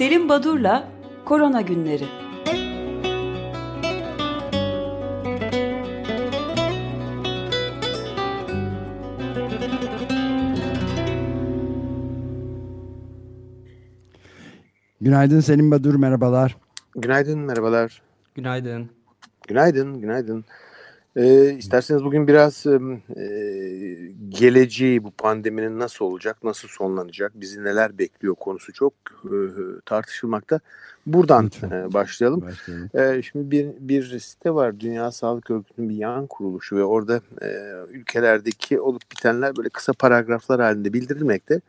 Selim Badur'la Korona Günleri. Günaydın Selim Badur, merhabalar. Günaydın, merhabalar. Günaydın. Günaydın, günaydın. Ee, isterseniz bugün biraz e, geleceği bu pandeminin nasıl olacak, nasıl sonlanacak, bizi neler bekliyor konusu çok e, tartışılmakta. Buradan e, başlayalım. başlayalım. E, şimdi bir, bir site var, Dünya Sağlık Örgütü'nün bir yan kuruluşu ve orada e, ülkelerdeki olup bitenler böyle kısa paragraflar halinde bildirilmekte.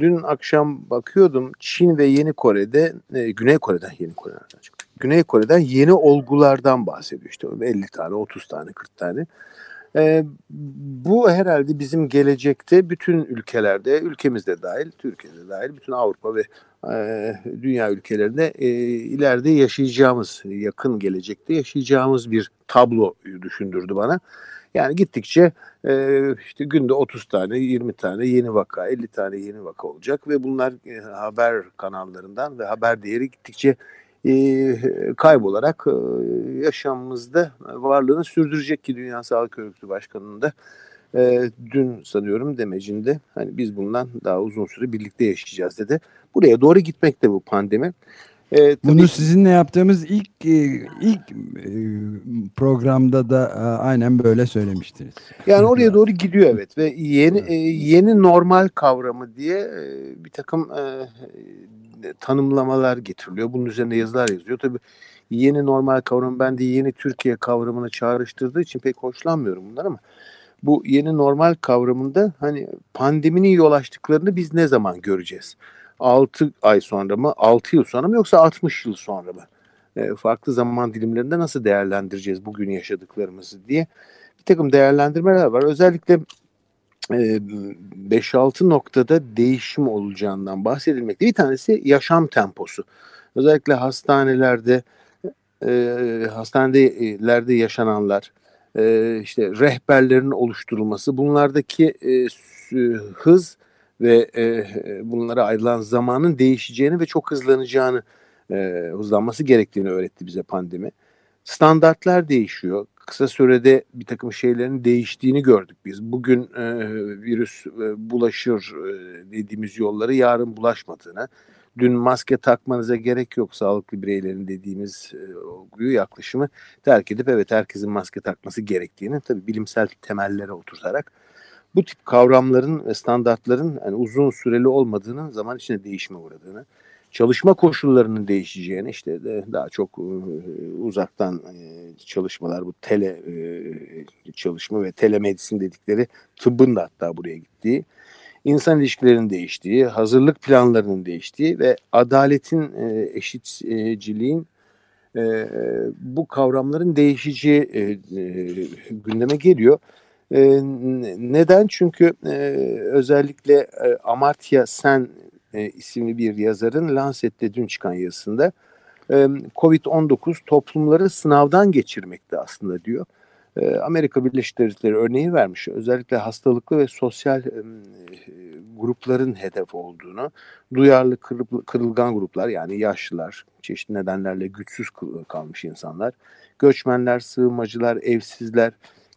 Dün akşam bakıyordum Çin ve Yeni Kore'de, e, Güney Kore'den Yeni Kore'den çıktı. Güney Kore'den yeni olgulardan bahsediyor işte 50 tane, 30 tane, 40 tane. E, bu herhalde bizim gelecekte bütün ülkelerde, ülkemizde dahil, Türkiye'de dahil, bütün Avrupa ve e, dünya ülkelerinde e, ileride yaşayacağımız, yakın gelecekte yaşayacağımız bir tablo düşündürdü bana. Yani gittikçe e, işte günde 30 tane, 20 tane yeni vaka, 50 tane yeni vaka olacak ve bunlar e, haber kanallarından ve haber değeri gittikçe kaybolarak e, yaşamımızda varlığını sürdürecek ki Dünya Sağlık Örgütü Başkanı'nın da e, dün sanıyorum demecinde hani biz bundan daha uzun süre birlikte yaşayacağız dedi. Buraya doğru gitmekte bu pandemi. E, Bunu sizinle yaptığımız ilk e, ilk e, programda da aynen böyle söylemiştiniz. Yani oraya doğru gidiyor evet ve yeni evet. yeni normal kavramı diye bir takım tanımlamalar getiriliyor. Bunun üzerine yazılar yazıyor. Tabii yeni normal kavramı ben de yeni Türkiye kavramını çağrıştırdığı için pek hoşlanmıyorum bunlar ama bu yeni normal kavramında hani pandeminin yol açtıklarını biz ne zaman göreceğiz? 6 ay sonra mı, 6 yıl sonra mı yoksa 60 yıl sonra mı? E, farklı zaman dilimlerinde nasıl değerlendireceğiz bugün yaşadıklarımızı diye bir takım değerlendirmeler var. Özellikle 5-6 noktada değişim olacağından bahsedilmekte. Bir tanesi yaşam temposu. Özellikle hastanelerde, hastanelerde yaşananlar, işte rehberlerin oluşturulması, bunlardaki hız ve bunlara ayrılan zamanın değişeceğini ve çok hızlanacağını, hızlanması gerektiğini öğretti bize pandemi. Standartlar değişiyor kısa sürede bir takım şeylerin değiştiğini gördük biz. Bugün e, virüs e, bulaşır e, dediğimiz yolları yarın bulaşmadığını, dün maske takmanıza gerek yok sağlıklı bireylerin dediğimiz e, yaklaşımı terk edip evet herkesin maske takması gerektiğini tabii bilimsel temellere oturtarak bu tip kavramların ve standartların yani uzun süreli olmadığını zaman içinde değişime uğradığını çalışma koşullarının değişeceğini işte de daha çok uzaktan çalışmalar bu tele çalışma ve telemedisin dedikleri tıbbın da hatta buraya gittiği insan ilişkilerinin değiştiği, hazırlık planlarının değiştiği ve adaletin, eşitciliğin bu kavramların değişeceği gündeme geliyor. Neden? Çünkü özellikle Amartya Sen e, isimli bir yazarın Lancet'te dün çıkan yazısında e, Covid-19 toplumları sınavdan geçirmekte aslında diyor. E, Amerika Birleşik Devletleri örneği vermiş. Özellikle hastalıklı ve sosyal e, grupların hedef olduğunu, duyarlı kırılgan gruplar yani yaşlılar, çeşitli nedenlerle güçsüz kalmış insanlar, göçmenler, sığınmacılar, evsizler,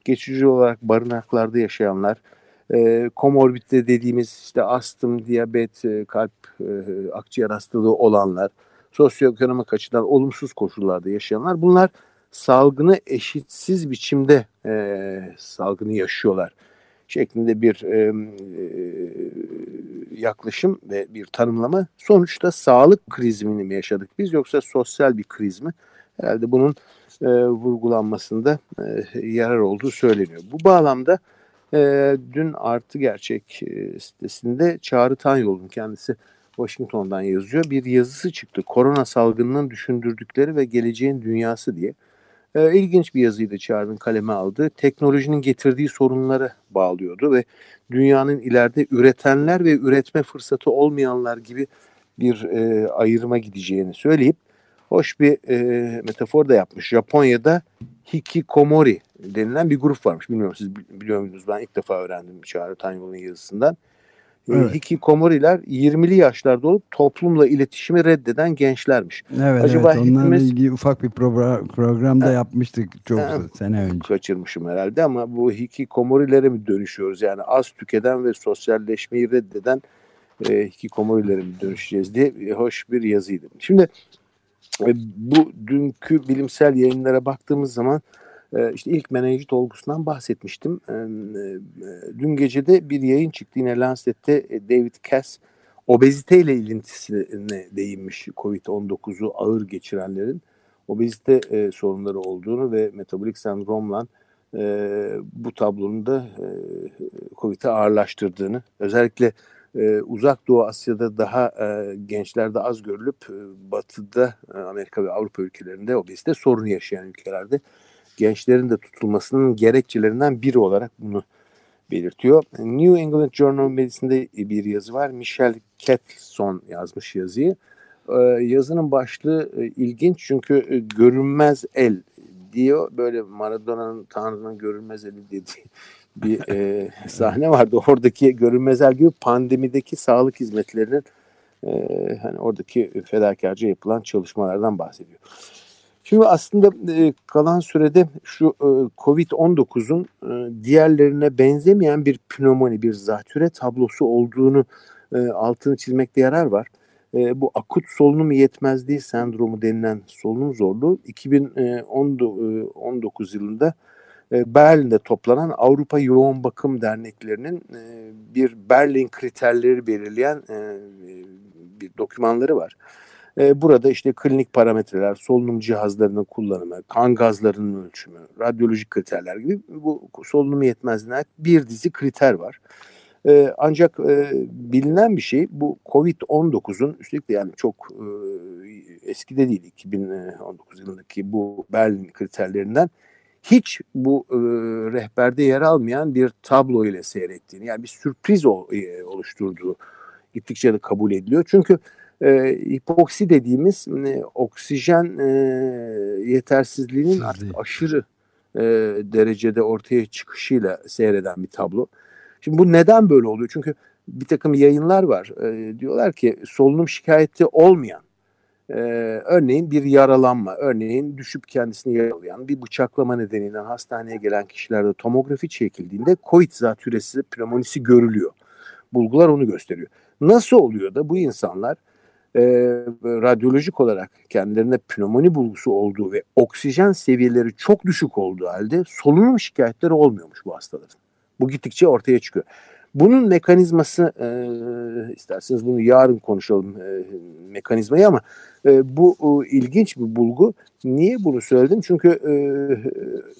geçici olarak barınaklarda yaşayanlar, e, komorbidite dediğimiz işte astım, diyabet, e, kalp, e, akciğer hastalığı olanlar, sosyoekonomik açıdan olumsuz koşullarda yaşayanlar bunlar salgını eşitsiz biçimde e, salgını yaşıyorlar şeklinde bir e, e, yaklaşım ve bir tanımlama. Sonuçta sağlık krizini mi yaşadık biz yoksa sosyal bir kriz mi? Herhalde bunun e, vurgulanmasında e, yarar olduğu söyleniyor. Bu bağlamda e, dün Artı Gerçek e, sitesinde Çağrı Tanyol'un kendisi Washington'dan yazıyor. Bir yazısı çıktı. Korona salgınının düşündürdükleri ve geleceğin dünyası diye. E, ilginç bir yazıydı Çağrı'nın kaleme aldığı. Teknolojinin getirdiği sorunları bağlıyordu ve dünyanın ileride üretenler ve üretme fırsatı olmayanlar gibi bir e, ayırma gideceğini söyleyip hoş bir e, metafor da yapmış. Japonya'da hikikomori denilen bir grup varmış. Bilmiyorum siz biliyor musunuz? Ben ilk defa öğrendim Çağrı Tanyol'un yazısından. Evet. Hikikomoriler 20'li yaşlarda olup toplumla iletişimi reddeden gençlermiş. Evet, Acaba evet onlarla hepimiz, ilgili ufak bir program, programda e, yapmıştık çok e, sene önce. Kaçırmışım herhalde ama bu hikikomorilere mi dönüşüyoruz? Yani az tüketen ve sosyalleşmeyi reddeden e, hikikomorilere mi dönüşeceğiz diye hoş bir yazıydı. Şimdi e, bu dünkü bilimsel yayınlara baktığımız zaman e, işte ilk menenjit olgusundan bahsetmiştim. E, dün gece de bir yayın çıktı yine Lancet'te David Cass obeziteyle ilintisine değinmiş COVID-19'u ağır geçirenlerin obezite e, sorunları olduğunu ve metabolik sendromla e, bu tablonun da e, COVID'i ağırlaştırdığını özellikle e, uzak Doğu Asya'da daha e, gençlerde az görülüp e, batıda e, Amerika ve Avrupa ülkelerinde obezite sorunu yaşayan ülkelerde gençlerin de tutulmasının gerekçelerinden biri olarak bunu belirtiyor. New England Journal of Medicine'de bir yazı var. Michelle Ketson yazmış yazıyı. Ee, yazının başlığı e, ilginç çünkü e, görünmez el diyor. Böyle Maradona'nın Tanrı'nın görünmez eli dediği bir e, sahne vardı. Oradaki görünmez el gibi pandemideki sağlık hizmetlerinin e, hani oradaki fedakarca yapılan çalışmalardan bahsediyor. Şimdi aslında e, kalan sürede şu e, Covid-19'un e, diğerlerine benzemeyen bir pnömoni, bir zatüre tablosu olduğunu e, altını çizmekte yarar var. E, bu akut solunum yetmezliği sendromu denilen solunum zorluğu 2019 yılında e, Berlin'de toplanan Avrupa Yoğun Bakım Derneklerinin e, bir Berlin kriterleri belirleyen e, bir dokümanları var. E, burada işte klinik parametreler, solunum cihazlarının kullanımı, kan gazlarının ölçümü, radyolojik kriterler gibi bu solunum yetmezliğine bir dizi kriter var. Ancak bilinen bir şey bu Covid-19'un üstelik de yani çok eski de değil 2019 yılındaki bu Berlin kriterlerinden hiç bu e, rehberde yer almayan bir tablo ile seyrettiğini yani bir sürpriz o, e, oluşturduğu gittikçe de kabul ediliyor. Çünkü e, hipoksi dediğimiz e, oksijen e, yetersizliğinin artık aşırı e, derecede ortaya çıkışıyla seyreden bir tablo. Şimdi bu neden böyle oluyor? Çünkü bir takım yayınlar var. E, diyorlar ki solunum şikayeti olmayan ee, örneğin bir yaralanma, örneğin düşüp kendisini yaralayan bir bıçaklama nedeniyle hastaneye gelen kişilerde tomografi çekildiğinde COVID zatürresi pneumonisi görülüyor. Bulgular onu gösteriyor. Nasıl oluyor da bu insanlar e, radyolojik olarak kendilerine pnömoni bulgusu olduğu ve oksijen seviyeleri çok düşük olduğu halde solunum şikayetleri olmuyormuş bu hastaların. Bu gittikçe ortaya çıkıyor. Bunun mekanizması e, isterseniz bunu yarın konuşalım e, mekanizmayı ama e, bu e, ilginç bir bulgu. Niye bunu söyledim? Çünkü e,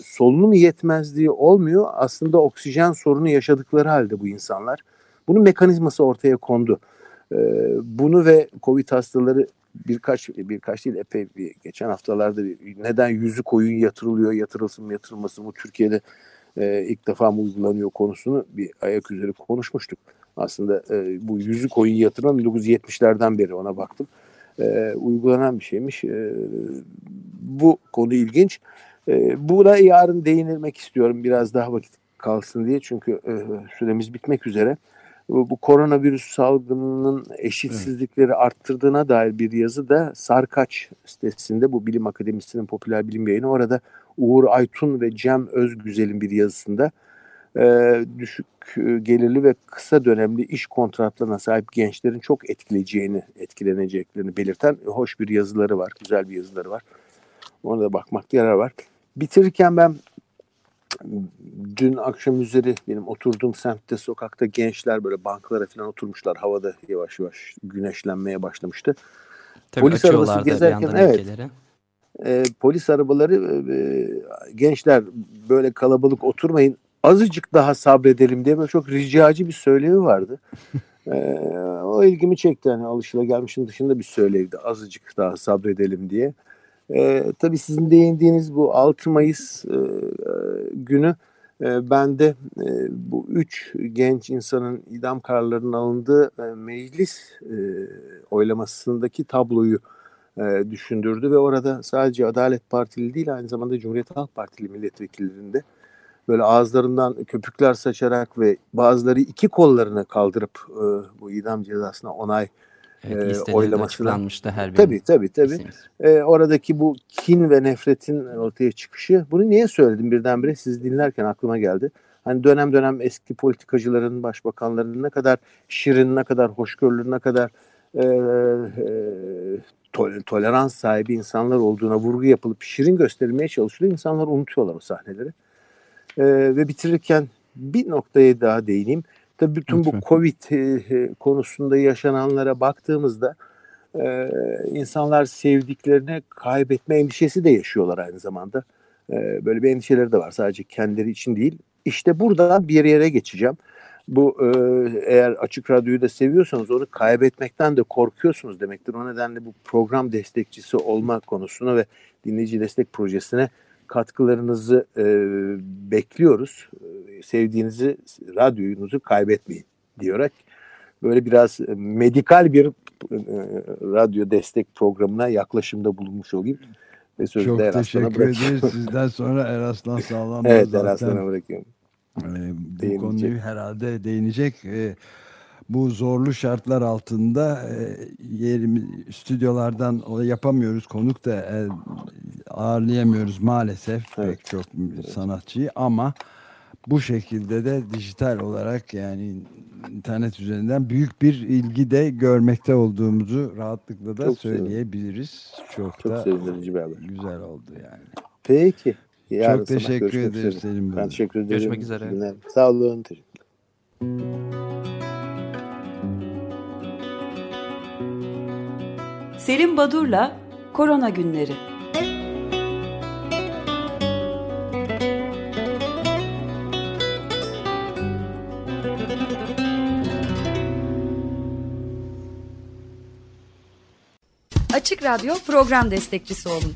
solunum yetmezliği olmuyor. Aslında oksijen sorunu yaşadıkları halde bu insanlar. Bunun mekanizması ortaya kondu. E, bunu ve COVID hastaları birkaç birkaç değil epey bir geçen haftalarda neden yüzü koyun yatırılıyor yatırılsın mı yatırılmasın mı Türkiye'de e, ilk defa mı uygulanıyor konusunu bir ayak üzeri konuşmuştuk. Aslında e, bu yüzü koyun yatırma 1970'lerden beri ona baktım. E, uygulanan bir şeymiş. E, bu konu ilginç. E, buna yarın değinilmek istiyorum biraz daha vakit kalsın diye çünkü e, süremiz bitmek üzere bu koronavirüs salgınının eşitsizlikleri evet. arttırdığına dair bir yazı da Sarkaç sitesinde bu bilim akademisinin popüler bilim yayını orada Uğur Aytun ve Cem Özgüzel'in bir yazısında e, düşük gelirli ve kısa dönemli iş kontratlarına sahip gençlerin çok etkileyeceğini, etkileneceklerini belirten hoş bir yazıları var, güzel bir yazıları var. Ona da bakmakta yarar var. Bitirirken ben dün akşam üzeri benim oturduğum semtte sokakta gençler böyle banklara falan oturmuşlar. Havada yavaş yavaş güneşlenmeye başlamıştı. Tabii polis arabası gezerken evet. E, polis arabaları e, gençler böyle kalabalık oturmayın azıcık daha sabredelim diye böyle çok ricacı bir söylevi vardı. e, o ilgimi çekti hani alışılagelmişin dışında bir söylevdi azıcık daha sabredelim diye. E, tabii sizin değindiğiniz bu 6 Mayıs e, günü e, ben de e, bu üç genç insanın idam kararlarının alındığı e, meclis e, oylamasındaki tabloyu e, düşündürdü ve orada sadece Adalet Partili değil aynı zamanda Cumhuriyet Halk Partili milletvekillerinde böyle ağızlarından köpükler saçarak ve bazıları iki kollarını kaldırıp e, bu idam cezasına onay evet, e, oylamasına. her Tabii tabii tabii. E, oradaki bu kin ve nefretin ortaya çıkışı. Bunu niye söyledim birdenbire siz dinlerken aklıma geldi. Hani dönem dönem eski politikacıların, başbakanların ne kadar şirin, ne kadar hoşgörülü, ne kadar e, e, tolerans sahibi insanlar olduğuna vurgu yapılıp şirin gösterilmeye çalışılıyor. İnsanlar unutuyorlar o sahneleri. E, ve bitirirken bir noktaya daha değineyim. Tabii bütün Lütfen. bu Covid e, konusunda yaşananlara baktığımızda e, insanlar sevdiklerini kaybetme endişesi de yaşıyorlar aynı zamanda. E, böyle bir endişeleri de var sadece kendileri için değil. İşte buradan bir yere geçeceğim. Bu e, eğer açık radyoyu da seviyorsanız onu kaybetmekten de korkuyorsunuz demektir. O nedenle bu program destekçisi olma konusuna ve dinleyici destek projesine katkılarınızı e, bekliyoruz. Sevdiğinizi, radyonuzu kaybetmeyin diyerek böyle biraz medikal bir e, radyo destek programına yaklaşımda bulunmuş olayım. Ve sözü Çok teşekkür ederiz. Sizden sonra Eraslan Sağlam. evet Eraslan'a bırakıyorum. E, bu konuyu herhalde değinecek. E, bu zorlu şartlar altında e, yerimiz, stüdyolardan yapamıyoruz. Konuk da e, ağırlayamıyoruz maalesef evet. pek çok sanatçıyı ama bu şekilde de dijital olarak yani internet üzerinden büyük bir ilgi de görmekte olduğumuzu rahatlıkla da çok söyleyebiliriz. Çok, çok da sevindirici bir haber. Güzel oldu yani. Peki. Yarın çok teşekkür ederim Selim Ben teşekkür ederim. Görüşmek üzere. Sağ olun. Teşekkürler. Selim Badur'la Korona Günleri Açık Radyo program destekçisi olun.